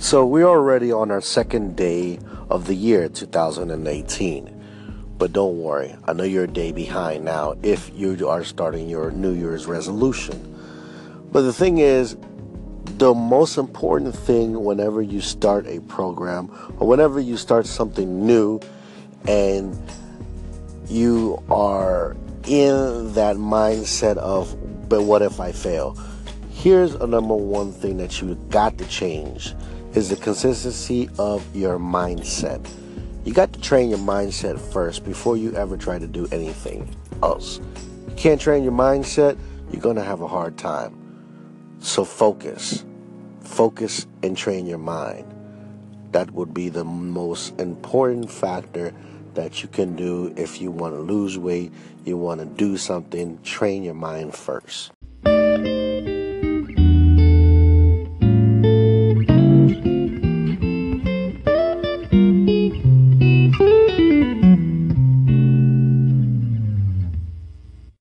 So we're already on our second day of the year 2018. But don't worry, I know you're a day behind now if you are starting your New Year's resolution. But the thing is, the most important thing whenever you start a program or whenever you start something new and you are in that mindset of, but what if I fail? Here's a number one thing that you got to change is the consistency of your mindset. You got to train your mindset first before you ever try to do anything else. You can't train your mindset, you're going to have a hard time. So focus. Focus and train your mind. That would be the most important factor that you can do if you want to lose weight, you want to do something, train your mind first.